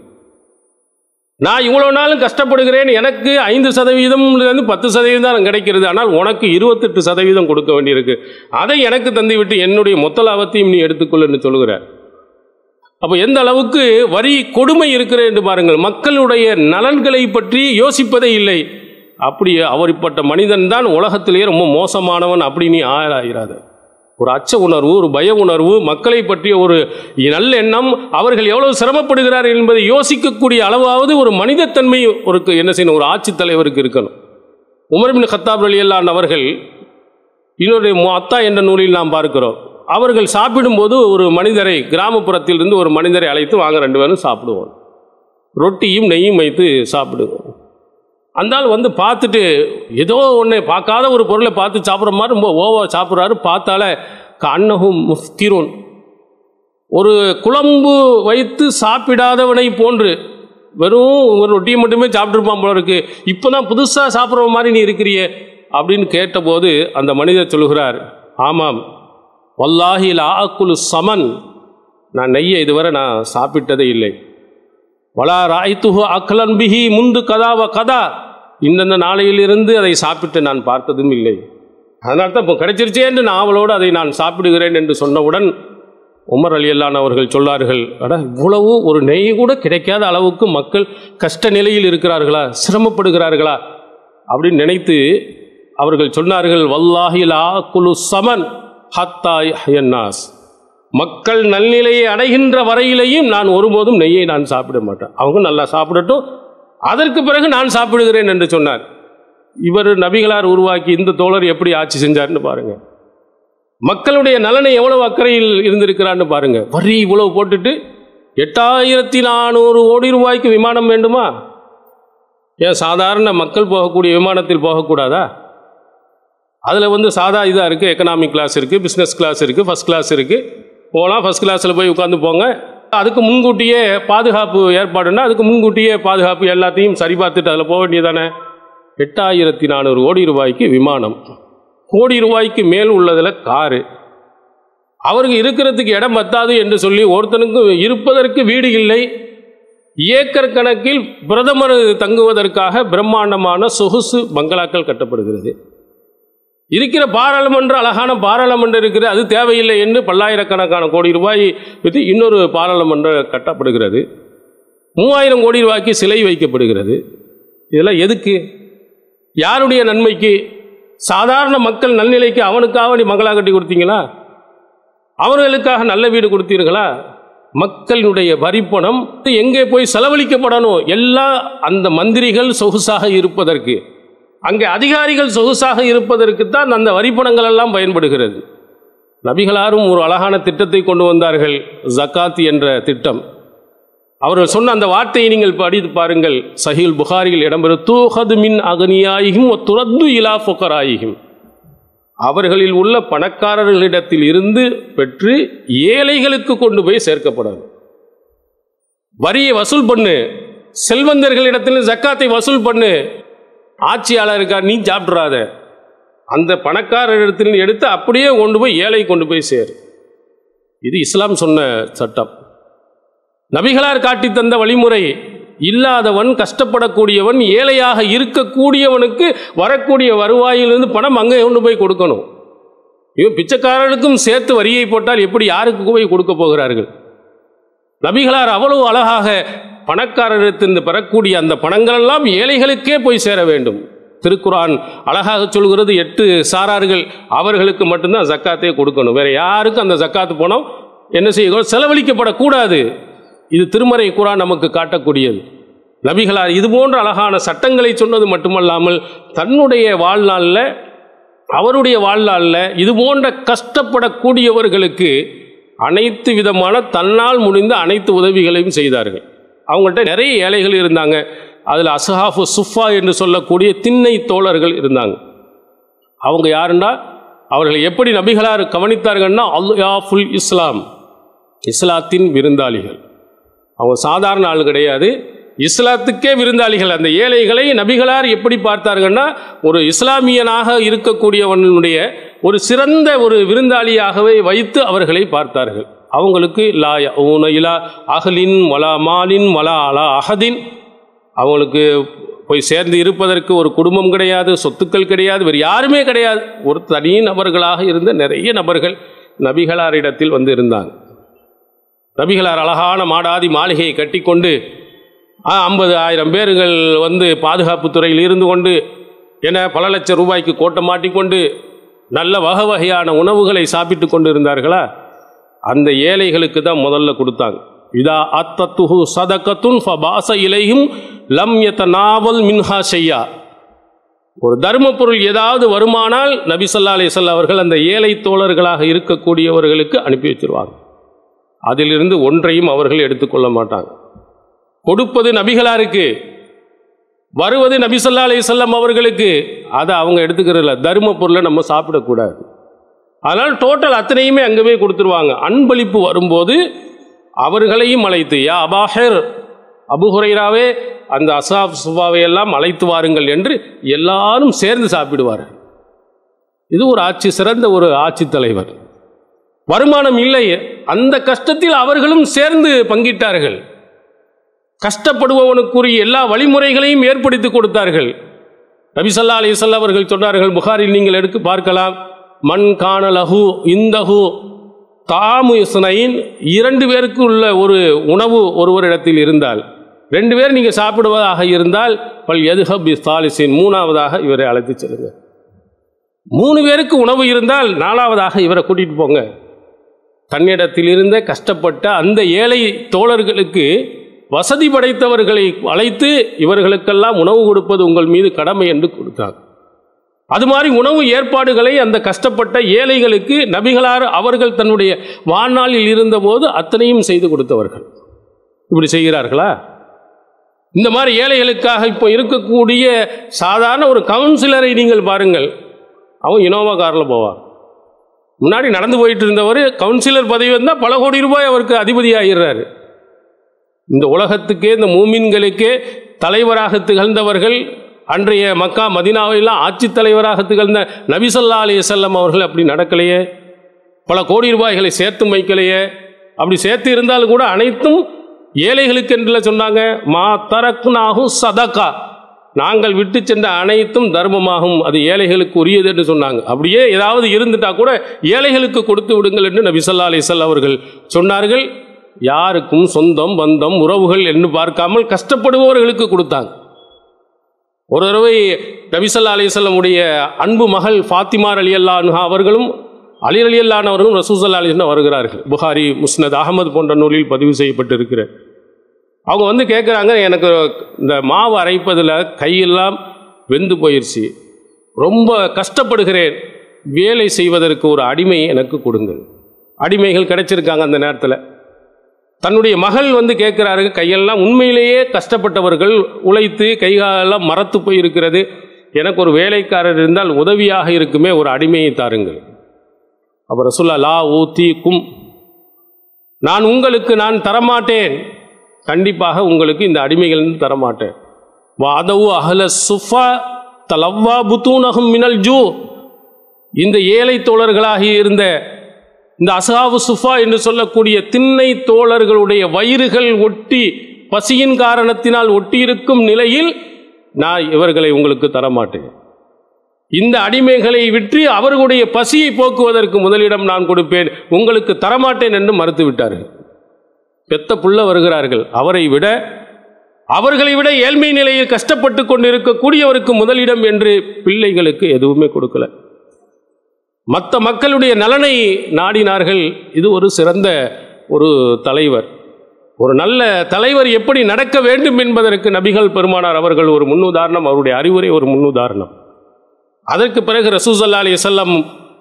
நான் இவ்வளோ நாளும் கஷ்டப்படுகிறேன். எனக்கு ஐந்து சதவீதம்லேருந்து பத்து சதவீதம் தான் கிடைக்கிறது. ஆனால் உனக்கு இருபத்தெட்டு சதவீதம் கொடுக்க வேண்டியிருக்கு. அதை எனக்கு தந்துவிட்டு என்னுடைய மொத்த லாபத்தையும் நீ எடுத்துக்கொள்ளுன்னு சொல்லுகிறார் அப்போ எந்த அளவுக்கு வரி கொடுமை இருக்கிறது என்று பாருங்கள். மக்களுடைய நலன்களை பற்றி யோசிப்பதே இல்லை. அப்படி அவரிப்பட்ட மனிதன் தான் உலகத்திலேயே ரொம்ப மோசமானவன். அப்படி நீ ஒரு அச்ச உணர்வு ஒரு பய உணர்வு மக்களை பற்றிய ஒரு நல்ல எண்ணம் அவர்கள் எவ்வளவு சிரமப்படுகிறார்கள் என்பதை யோசிக்கக்கூடிய அளவாவது ஒரு மனிதத்தன்மை ஒரு என்ன செய்யணும் ஒரு ஆட்சித்தலைவருக்கு இருக்கணும். உமர் ஹத்தாப் கத்தாப் அலியல்லான் அவர்கள் இன்னொரு அத்தா என்ற நூலில் நாம் பார்க்கிறோம். அவர்கள் சாப்பிடும்போது ஒரு மனிதரை கிராமப்புறத்திலிருந்து ஒரு மனிதரை அழைத்து வாங்க ரெண்டு பேரும் சாப்பிடுவோம். ரொட்டியும் நெய்யும் வைத்து சாப்பிடுவோம். அந்த ஆள் வந்து பார்த்துட்டு ஏதோ ஒன்று பார்க்காத ஒரு பொருளை பார்த்து சாப்பிட்ற மாதிரி ரொம்ப ஓவா சாப்பிட்றாரு. பார்த்தாலே கண்ணகும் முஃப்திரோன். ஒரு குழம்பு வைத்து சாப்பிடாதவனை போன்று வெறும் ஒரு ரொட்டியை மட்டுமே சாப்பிட்ருப்பான் போல இருக்கு. இப்போ தான் புதுசாக சாப்பிட்ற மாதிரி நீ இருக்கிறியே அப்படின்னு கேட்டபோது அந்த மனிதர் சொல்கிறார் ஆமாம். வல்லாஹி லாக்குலு சமன். நான் நெய்யை இதுவரை நான் சாப்பிட்டதே இல்லை. வலா ராய்த்துஹு அக்லன் பிஹி முந்து கதாவ கதா. இந்தந்த நாளையிலிருந்து அதை சாப்பிட்டு நான் பார்த்ததும் இல்லை. அதனால் தான் இப்போ கிடைச்சிருச்சே என்று நான் அவளோடு அதை நான் சாப்பிடுகிறேன் என்று சொன்னவுடன் உமர் அலி அல்லான் அவர்கள் சொன்னார்கள் அட இவ்வளவு ஒரு நெய் கூட கிடைக்காத அளவுக்கு மக்கள் கஷ்ட நிலையில் இருக்கிறார்களா? சிரமப்படுகிறார்களா? அப்படின்னு நினைத்து அவர்கள் சொன்னார்கள் வல்லாஹிலா குலு சமன் ஹத்தாய் ஹயன்னாஸ் மக்கள் நல்நிலையை அடைகின்ற வரையிலேயும் நான் ஒருபோதும் நெய்யை நான் சாப்பிட மாட்டேன். அவங்க நல்லா சாப்பிடட்டும் அதற்கு பிறகு நான் சாப்பிடுகிறேன் என்று சொன்னார். இவர் நபிகளார் உருவாக்கி இந்த தோழர் எப்படி ஆட்சி செஞ்சார்னு பாருங்க. மக்களுடைய நலனை எவ்வளவு அக்கறையில் இருந்திருக்கிறான்னு பாருங்க. வரி இவ்வளவு போட்டுட்டு எட்டாயிரத்தி நானூறு கோடி ரூபாய்க்கு விமானம் வேண்டுமா? ஏன் சாதாரண மக்கள் போகக்கூடிய விமானத்தில் போகக்கூடாதா? அதில் வந்து சாதா இதாக இருக்குது எக்கனாமிக் கிளாஸ் இருக்குது பிஸ்னஸ் கிளாஸ் இருக்குது ஃபஸ்ட் கிளாஸ் இருக்குது போகலாம் ஃபஸ்ட் கிளாஸில் போய் உட்காந்து போங்க. அதுக்கு முன்கூட்டியே பாதுகாப்பு ஏற்பாடுன்னா அதுக்கு முன்கூட்டியே பாதுகாப்பு எல்லாத்தையும் சரி பார்த்துட்டு அதில் போக வேண்டியதானே எட்டாயிரத்தி நானூறு கோடி ரூபாய்க்கு விமானம். கோடி ரூபாய்க்கு மேல் உள்ளதில் காரு. அவருக்கு இருக்கிறதுக்கு இடம் பத்தாது என்று சொல்லி ஒருத்தனுக்கு இருப்பதற்கு வீடு இல்லை. ஏக்கர் கணக்கில் பிரதமர் தங்குவதற்காக பிரம்மாண்டமான சொகுசு பங்களாக்கள் கட்டப்படுகிறது. இருக்கிற பாராளுமன்ற அழகான பாராளுமன்றம் இருக்குது. அது தேவையில்லை என்று பல்லாயிரக்கணக்கான கோடி ரூபாய் வைத்து இன்னொரு பாராளுமன்றம் கட்டப்படுகிறது. மூவாயிரம் கோடி ரூபாய்க்கு சிலை வைக்கப்படுகிறது. இதெல்லாம் எதுக்கு? யாருடைய நன்மைக்கு? சாதாரண மக்கள் நல்நிலைக்கு அவனுக்காக நீ மங்களா கட்டி கொடுத்தீங்களா? அவர்களுக்காக நல்ல வீடு கொடுத்தீர்களா? மக்களினுடைய வரிப்பணம் எங்கே போய் செலவழிக்கப்படணும்? எல்லாம் அந்த மந்திரிகள் சொகுசாக இருப்பதற்கு. அங்கே அதிகாரிகள் சொகுசாக இருப்பதற்குத்தான் அந்த வரிப்பணங்கள் எல்லாம் பயன்படுகிறது. நபிகளாரும் ஒரு அழகான திட்டத்தை கொண்டு வந்தார்கள் ஜக்காத் என்ற திட்டம். அவர்கள் சொன்ன அந்த வார்த்தையை நீங்கள் படித்து பாருங்கள். சஹீல் புகாரியில் இடம்பெறும் தூஹது மின் அகனியாயிகும் துரத்து இலா ஃபுகராயிகும் அவர்களில் உள்ள பணக்காரர்களிடத்தில் இருந்து பெற்று ஏழைகளுக்கு கொண்டு போய் சேர்க்கப்படாது. வரியை வசூல் பண்ணு. செல்வந்தர்களிடத்தில் ஜக்காத்தை வசூல் பண்ணு. ஆட்சியாளருக்கா நீ சாப்பிட்றாத. அந்த பணக்காரரிடத்தில் எடுத்து அப்படியே கொண்டு போய் ஏழை கொண்டு போய் சேர். இது இஸ்லாம் சொன்ன சட்டம். நபிகளார் காட்டி தந்த வழிமுறை இல்லாதவன் கஷ்டப்படக்கூடியவன் ஏழையாக இருக்கக்கூடியவனுக்கு வரக்கூடிய வருவாயிலிருந்து பணம் அங்கே கொண்டு போய் கொடுக்கணும். இவன் பிச்சைக்காரனுக்கும் சேர்த்து வரியை போட்டால் எப்படி யாருக்கு போய் கொடுக்க போகிறார்கள்? நபிகளார் அவ்வளவு அழகாக பணக்காரரிடத்திலிருந்து பெறக்கூடிய அந்த பணங்களெல்லாம் ஏழைகளுக்கே போய் சேர வேண்டும். திருக்குரான் அழகாக சொல்கிறது எட்டு சாரார்கள் அவர்களுக்கு மட்டும்தான் ஜக்காத்தே கொடுக்கணும். வேற யாருக்கும் அந்த ஜக்காத்து பணம் என்ன செய்யணும் செலவழிக்கப்படக்கூடாது. இது திருமறை குரான் நமக்கு காட்டக்கூடியது. நபிகளார் இது போன்ற அழகான சட்டங்களை சொன்னது மட்டுமல்லாமல் தன்னுடைய வாழ்நாளில் அவருடைய வாழ்நாளில் இது போன்ற கஷ்டப்படக்கூடியவர்களுக்கு அனைத்து விதமான தன்னால் முடிந்த அனைத்து உதவிகளையும் செய்தார்கள். அவங்கள்ட்ட நிறைய ஏழைகள் இருந்தாங்க. அதில் அசஹாஃபு சுஃபா என்று சொல்லக்கூடிய திண்ணை தோழர்கள் இருந்தாங்க. அவங்க யாருன்னா அவர்களை எப்படி நபிகளார் கவனித்தார்கள்னா அல்யாஃபுல் இஸ்லாம். இஸ்லாத்தின் விருந்தாளிகள். அவங்க சாதாரண ஆள் கிடையாது. இஸ்லாத்துக்கே விருந்தாளிகள். அந்த ஏழைகளை நபிகளார் எப்படி பார்த்தார்கள்னா ஒரு இஸ்லாமியனாக இருக்கக்கூடியவனுடைய ஒரு சிறந்த ஒரு விருந்தாளியாகவே வைத்து அவர்களை பார்த்தார்கள். அவங்களுக்கு லா ஊன இலா அகலின் வலா மாலின் வலா அலா அகதின் அவங்களுக்கு போய் சேர்ந்து இருப்பதற்கு ஒரு குடும்பம் கிடையாது சொத்துக்கள் கிடையாது வேறு யாருமே கிடையாது. ஒரு தனி நபர்களாக இருந்த நிறைய நபர்கள் நபிகளாரிடத்தில் வந்து இருந்தாங்க. நபிகளார் அழகான மாடாதி மாளிகையை கட்டிக்கொண்டு ஐம்பது ஆயிரம் பேர்கள் வந்து பாதுகாப்பு துறையில் இருந்து கொண்டு என பல லட்சம் ரூபாய்க்கு கோட்டை மாட்டிக்கொண்டு நல்ல வகை வகையான உணவுகளை சாப்பிட்டு கொண்டு இருந்தார்களா அந்த ஏழைகளுக்கு தான் முதல்ல கொடுத்தாங்க. இதா அத்தத்துஹு சதகத்துன் ஃபபாச இலையும் லம் நாவல் மின்ஹா செய்யா ஒரு தர்ம பொருள் ஏதாவது வருமானால் நபி சொல்லா அலிசல்ல அவர்கள் அந்த ஏழை தோழர்களாக இருக்கக்கூடியவர்களுக்கு அனுப்பி வச்சிருவாங்க. அதிலிருந்து ஒன்றையும் அவர்கள் எடுத்துக்கொள்ள மாட்டாங்க. கொடுப்பது நபிகளாருக்கு வருவது நபி சொல்லா அலிசல்லம் அவர்களுக்கு. அதை அவங்க எடுத்துக்கிறதில்ல. தர்ம பொருளை நம்ம சாப்பிடக்கூடாது. அதனால் டோட்டல் அத்தனையுமே அங்கே போய் கொடுத்துருவாங்க. அன்பளிப்பு வரும்போது அவர்களையும் அழைத்து யா அபாஹர் அபுஹுரைராவே அந்த அசாப் சுபாவை எல்லாம் அழைத்து வாருங்கள் என்று எல்லாரும் சேர்ந்து சாப்பிடுவார் இது ஒரு ஆட்சி சிறந்த ஒரு ஆட்சித்தலைவர் வருமானம் இல்லை. அந்த கஷ்டத்தில் அவர்களும் சேர்ந்து பங்கிட்டார்கள். கஷ்டப்படுபவனுக்குரிய எல்லா வழிமுறைகளையும் ஏற்படுத்தி கொடுத்தார்கள். நபிசல்லா அலிசல்லா அவர்கள் சொன்னார்கள் புகாரில் நீங்கள் எடுத்து பார்க்கலாம். மண் காணலகு இந்தஹு தாமு இஸ்னைன் இரண்டு பேருக்கு உள்ள ஒரு உணவு ஒருவரிடத்தில் இருந்தால் ரெண்டு பேர் நீங்கள் சாப்பிடுவதாக இருந்தால் பல் எதுஹப் இஸ்தாலிசின் மூணாவதாக இவரை அழைத்து செல்லுங்க மூணு பேருக்கு உணவு இருந்தால் நாலாவதாக இவரை கூட்டிட்டு போங்க. தன்னிடத்தில் இருந்த கஷ்டப்பட்ட அந்த ஏழை தோழர்களுக்கு வசதி படைத்தவர்களை அழைத்து இவர்களுக்கெல்லாம் உணவு கொடுப்பது உங்கள் மீது கடமை என்று கொடுத்தாங்க அது மாதிரி உணவு ஏற்பாடுகளை அந்த கஷ்டப்பட்ட ஏழைகளுக்கு நபிகளார் அவர்கள் தன்னுடைய வாழ்நாளில் இருந்தபோது அத்தனையும் செய்து கொடுத்தவர்கள். இப்படி செய்கிறார்களா? இந்த மாதிரி ஏழைகளுக்காக இப்போ இருக்கக்கூடிய சாதாரண ஒரு கவுன்சிலரை நீங்கள் பாருங்கள். அவன் இனோவா காரில் போவான். முன்னாடி நடந்து போயிட்டு இருந்தவர் கவுன்சிலர் பதவி வந்தால் பல கோடி ரூபாய் அவருக்கு அதிபதி ஆகிறாரு இந்த உலகத்துக்கே இந்த மூமின்களுக்கே தலைவராக திகழ்ந்தவர்கள் அன்றைய மக்கா மதினாவிலாம் ஆட்சித் தலைவராக திகழ்ந்த நபிசல்லா அலி செல்லம் அவர்கள் அப்படி நடக்கலையே? பல கோடி ரூபாய்களை சேர்த்து வைக்கலையே? அப்படி சேர்த்து இருந்தாலும் கூட அனைத்தும் ஏழைகளுக்கு என்று சொன்னாங்க மா தரக்குனாகும் சதக்கா. நாங்கள் விட்டு சென்ற அனைத்தும் தர்மமாகும் அது ஏழைகளுக்கு உரியது என்று சொன்னாங்க. அப்படியே ஏதாவது இருந்துட்டா கூட ஏழைகளுக்கு கொடுத்து விடுங்கள் என்று நபிசல்லா அலிசல் அவர்கள் சொன்னார்கள். யாருக்கும் சொந்தம் பந்தம் உறவுகள் என்று பார்க்காமல் கஷ்டப்படுபவர்களுக்கு கொடுத்தாங்க. ஒரு தடவை நபிசல்லா அலிசல்லமுடைய அன்பு மகள் ஃபாத்திமார் அலி அல்லா அவர்களும் அலி அலி அல்லான் அவர்களும் ரசூசல்லா அலிஸ்லாம் வருகிறார்கள். புகாரி முஸ்னத் அகமது போன்ற நூலில் பதிவு செய்யப்பட்டிருக்கிற அவங்க வந்து கேட்குறாங்க எனக்கு இந்த மாவு அரைப்பதில் கையெல்லாம் வெந்து போயிடுச்சு ரொம்ப கஷ்டப்படுகிறேன். வேலை செய்வதற்கு ஒரு அடிமை எனக்கு கொடுங்கள். அடிமைகள் கிடைச்சிருக்காங்க அந்த நேரத்தில். தன்னுடைய மகள் வந்து கேட்குறாரு கையெல்லாம் உண்மையிலேயே கஷ்டப்பட்டவர்கள் உழைத்து கைகாலெல்லாம் மரத்து போய் இருக்கிறது எனக்கு ஒரு வேலைக்காரர் இருந்தால் உதவியாக இருக்குமே ஒரு அடிமையை தாருங்கள். அப்போ ரசுல்லா லா ஊத்தி கும் நான் உங்களுக்கு நான் தரமாட்டேன். கண்டிப்பாக உங்களுக்கு இந்த அடிமைகள் தரமாட்டேன். வாதவு அகல சுஃபா தலவ்வா புத்தூனகும் மினல் ஜூ. இந்த ஏழை தோழர்களாகி இருந்த இந்த அசாவு சுஃபா என்று சொல்லக்கூடிய திண்ணை தோழர்களுடைய வயிறுகள் ஒட்டி பசியின் காரணத்தினால் ஒட்டியிருக்கும் நிலையில் நான் இவர்களை உங்களுக்கு தரமாட்டேன். இந்த அடிமைகளை விற்று அவர்களுடைய பசியை போக்குவதற்கு முதலிடம் நான் கொடுப்பேன். உங்களுக்கு தரமாட்டேன் என்று மறுத்துவிட்டார்கள். பெத்த புள்ள வருகிறார்கள். அவரை விட அவர்களை விட ஏழ்மை நிலையில் கஷ்டப்பட்டு கொண்டிருக்கக்கூடியவருக்கு முதலிடம் என்று பிள்ளைகளுக்கு எதுவுமே கொடுக்கல. மற்ற மக்களுடைய நலனை நாடினார்கள். இது ஒரு சிறந்த ஒரு தலைவர். ஒரு நல்ல தலைவர் எப்படி நடக்க வேண்டும் என்பதற்கு நபிகள் பெருமானார் அவர்கள் ஒரு முன்னுதாரணம் அவருடைய அறிவுரை ஒரு முன்னுதாரணம். அதற்கு பிறகு ரசூசல்லா அலி வஸல்லம்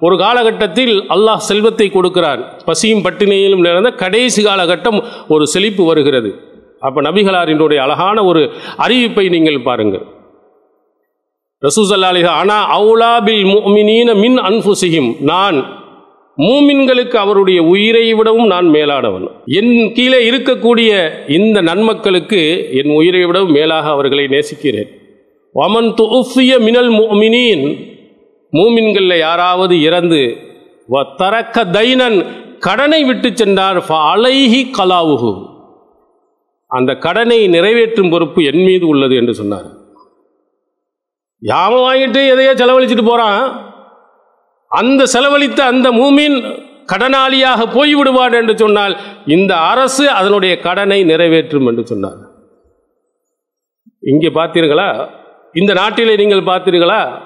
ஒரு காலகட்டத்தில் அல்லாஹ் செல்வத்தை கொடுக்கிறான் பசியும் பட்டினியிலும் நிறைந்த கடைசி காலகட்டம் ஒரு செழிப்பு வருகிறது. அப்போ நபிகளாரினுடைய அழகான ஒரு அறிவிப்பை நீங்கள் பாருங்கள். ரசூசல்லா ஆனா அவுலா பில் மின் அன்புசிகிம் நான் மூமின்களுக்கு அவருடைய உயிரை விடவும் நான் மேலானவன். என் கீழே இருக்கக்கூடிய இந்த நன்மக்களுக்கு என் உயிரை விடவும் மேலாக அவர்களை நேசிக்கிறேன். வமன் துஃபிய மினல் முஃமினீன். மூமின்களில் யாராவது இறந்து வ தரக்க தைனன் கடனை விட்டு சென்றார் ஃப அலைஹி கலாவுகு அந்த கடனை நிறைவேற்றும் பொறுப்பு என் மீது உள்ளது என்று சொன்னார் யாம வாங்கிட்டு எதையோ செலவழிச்சிட்டு போறான். அந்த செலவழித்த அந்த மூமின் கடனாளியாக போய்விடுவான் என்று சொன்னால் இந்த அரசு அதனுடைய கடனை நிறைவேற்றும் என்று சொன்னார். இங்கே பார்த்தீர்களா? இந்த நாட்டிலே நீங்கள் பார்த்தீர்களா?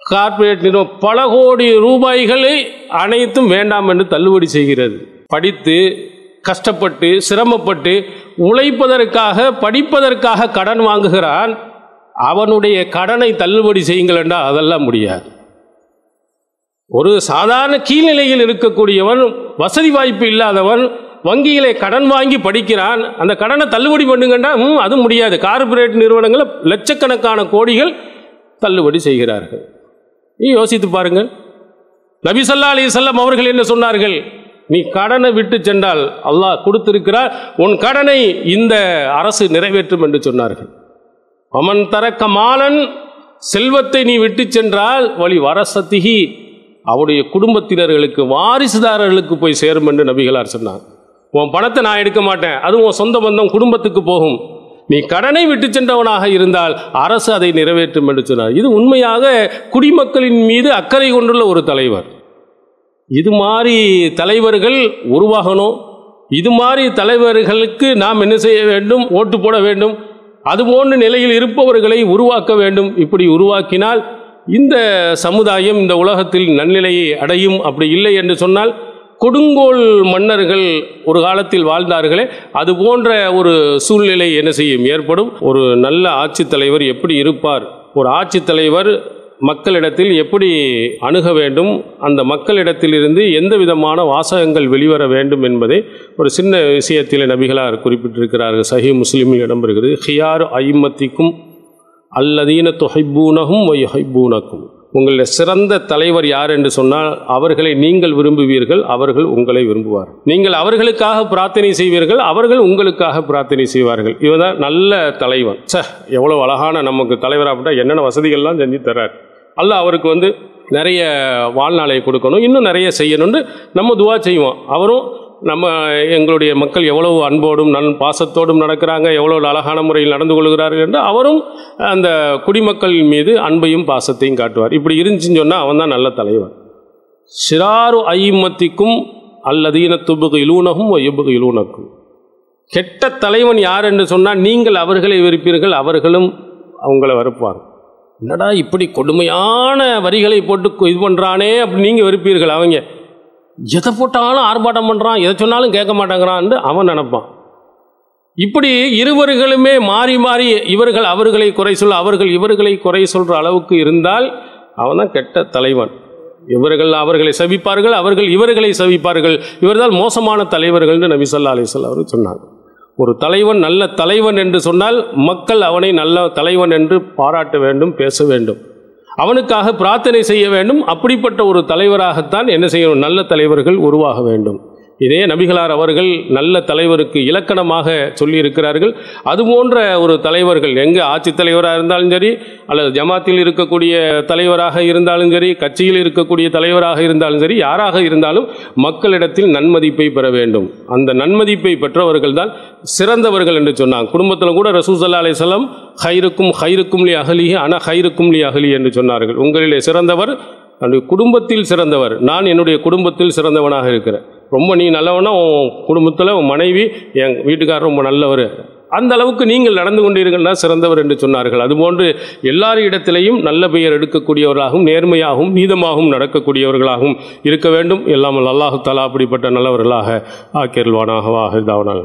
கார்ப்பரேட் நிறுவனம் பல கோடி ரூபாய்களை அனைத்தும் வேண்டாம் என்று தள்ளுபடி செய்கிறது. படித்து கஷ்டப்பட்டு சிரமப்பட்டு உழைப்பதற்காக படிப்பதற்காக கடன் வாங்குகிறான். அவனுடைய கடனை தள்ளுபடி செய்யுங்கள் என்றால் அதெல்லாம் முடியாது. ஒரு சாதாரண கீழ்நிலையில் இருக்கக்கூடியவன் வசதி வாய்ப்பு இல்லாதவன் வங்கியிலே கடன் வாங்கி படிக்கிறான் அந்த கடனை தள்ளுபடி பண்ணுங்கன்னா ம், அது முடியாது. கார்ப்பரேட் நிறுவனங்களை லட்சக்கணக்கான கோடிகள் தள்ளுபடி செய்கிறார்கள். நீ யோசித்து பாருங்கள். நபி அலி அலைஹி அவர்கள் என்ன சொன்னார்கள்? நீ கடனை விட்டு சென்றால் அல்லாஹ் கொடுத்திருக்கிறார் உன் கடனை இந்த அரசு நிறைவேற்றும் என்று சொன்னார்கள். அமன் தரக்க மாலன் செல்வத்தை நீ விட்டு சென்றால் வழி வரசத்திகி அவருடைய குடும்பத்தினர்களுக்கு வாரிசுதாரர்களுக்கு போய் சேரும் என்று நபிகளார் சொன்னார். உன் பணத்தை நான் எடுக்க மாட்டேன். அது உன் சொந்த பந்தம் குடும்பத்துக்கு போகும். நீ கடனை விட்டு சென்றவனாக இருந்தால் அரசு அதை நிறைவேற்றும் என்று சொன்னார். இது உண்மையாக குடிமக்களின் மீது அக்கறை கொண்டுள்ள ஒரு தலைவர். இது மாதிரி தலைவர்கள் உருவாகணும். இது மாதிரி தலைவர்களுக்கு நாம் என்ன செய்ய வேண்டும்? ஓட்டு போட வேண்டும். அதுபோன்ற நிலையில் இருப்பவர்களை உருவாக்க வேண்டும். இப்படி உருவாக்கினால் இந்த சமுதாயம் இந்த உலகத்தில் நன்னிலையை அடையும். அப்படி இல்லை என்று சொன்னால் கொடுங்கோல் மன்னர்கள் ஒரு காலத்தில் வாழ்ந்தார்களே அது போன்ற ஒரு சூழ்நிலை என்ன செய்யும்? ஏற்படும். ஒரு நல்ல ஆட்சித் தலைவர் எப்படி இருப்பார்? ஒரு ஆட்சித் தலைவர் மக்களிடத்தில் எப்படி அணுக வேண்டும் அந்த மக்களிடத்திலிருந்து எந்த விதமான வாசகங்கள் வெளிவர வேண்டும் என்பதை ஒரு சின்ன விஷயத்தில் நபிகளார் குறிப்பிட்டிருக்கிறார்கள். சஹி முஸ்லீமில் இடம்பெறுகிறது. ஹியார் ஐமத்திக்கும் அல்லதீன தொஹைபூனகும் ஒய்ஹைபூனக்கும் உங்களுடைய சிறந்த தலைவர் யார் என்று சொன்னால் அவர்களை நீங்கள் விரும்புவீர்கள் அவர்கள் உங்களை விரும்புவார் நீங்கள் அவர்களுக்காக பிரார்த்தனை செய்வீர்கள் அவர்கள் உங்களுக்காக பிரார்த்தனை செய்வார்கள். இவன் நல்ல தலைவன். ச எவ்வளோ அழகான நமக்கு தலைவராக என்னென்ன வசதிகள்லாம் செஞ்சு தர்றார். அல்ல அவருக்கு வந்து நிறைய வாழ்நாளை கொடுக்கணும் இன்னும் நிறைய செய்யணும்னு நம்ம துவா செய்வோம். அவரும் நம்ம எங்களுடைய மக்கள் எவ்வளவு அன்போடும் நன் பாசத்தோடும் நடக்கிறாங்க எவ்வளோ அழகான முறையில் நடந்து கொள்கிறார்கள் என்று அவரும் அந்த குடிமக்கள் மீது அன்பையும் பாசத்தையும் காட்டுவார். இப்படி இருந்துச்சுன்னு சொன்னால் அவன் தான் நல்ல தலைவன். சிறாரு ஐமத்திக்கும் அல்லதீன துபுகு இலூனகும் எபுகு இலூனக்கும். கெட்ட தலைவன் யார் என்று சொன்னால் நீங்கள் அவர்களை வெறுப்பீர்கள் அவர்களும் அவங்கள வெறுப்பார் என்னடா இப்படி கொடுமையான வரிகளை போட்டு இது பண்ணுறானே அப்படி நீங்கள் வெறுப்பீர்கள் அவங்க. எதை போட்டாலும் ஆர்ப்பாட்டம் பண்ணுறான் எதை சொன்னாலும் கேட்க மாட்டேங்கிறான்னு அவன் நினைப்பான். இப்படி இருவர்களுமே மாறி மாறி இவர்கள் அவர்களை குறை சொல்ல அவர்கள் இவர்களை குறை சொல்கிற அளவுக்கு இருந்தால் அவன் தான் கெட்ட தலைவன். இவர்கள் அவர்களை சவிப்பார்கள் அவர்கள் இவர்களை சவிப்பார்கள். இவர்தான் மோசமான தலைவர்கள்னு நபி சொல்லா அலிசல் அவர் சொன்னாங்க ஒரு தலைவன் நல்ல தலைவன் என்று சொன்னால் மக்கள் அவனை நல்ல தலைவன் என்று பாராட்ட வேண்டும் பேச வேண்டும். அவனுக்காக பிரார்த்தனை செய்ய வேண்டும். அப்படிப்பட்ட ஒரு தலைவராகத்தான் என்ன செய்யணும்? நல்ல தலைவர்கள் உருவாக வேண்டும். இதே நபிகளார் அவர்கள் நல்ல தலைவருக்கு இலக்கணமாக சொல்லியிருக்கிறார்கள். அதுபோன்ற ஒரு தலைவர்கள் எங்கே ஆட்சி தலைவராக இருந்தாலும் சரி அல்லது ஜமாத்தில் இருக்கக்கூடிய தலைவராக இருந்தாலும் சரி கட்சியில் இருக்கக்கூடிய தலைவராக இருந்தாலும் சரி யாராக இருந்தாலும் மக்களிடத்தில் நன்மதிப்பை பெற வேண்டும். அந்த நன்மதிப்பை பெற்றவர்கள் தான் சிறந்தவர்கள் என்று சொன்னாங்க. குடும்பத்தில் கூட ரசூசல்லா அலிசல்லாம் ஹைருக்கும் ஹைருக்கும் லி அகலி அன ஹைருக்கும் லி அகலி என்று சொன்னார்கள். உங்களிலே சிறந்தவர் என்னுடைய குடும்பத்தில் சிறந்தவர். நான் என்னுடைய குடும்பத்தில் சிறந்தவனாக இருக்கிறேன். ரொம்ப நீ நல்லவனா உன் குடும்பத்தில் உன் மனைவி என் வீட்டுக்காரர் ரொம்ப நல்லவர். அந்த அளவுக்கு நீங்கள் நடந்து கொண்டீர்கள்னா சிறந்தவர் என்று சொன்னார்கள். அதுபோன்று எல்லார் இடத்திலையும் நல்ல பெயர் எடுக்கக்கூடியவர்களாகவும் நேர்மையாகவும் நீதமாகவும் நடக்கக்கூடியவர்களாகவும் இருக்க வேண்டும். எல்லாம் அல்லாஹு தலா அப்படிப்பட்ட நல்லவர்களாக ஆக்கியல்வானாக வாஹிதாவனாக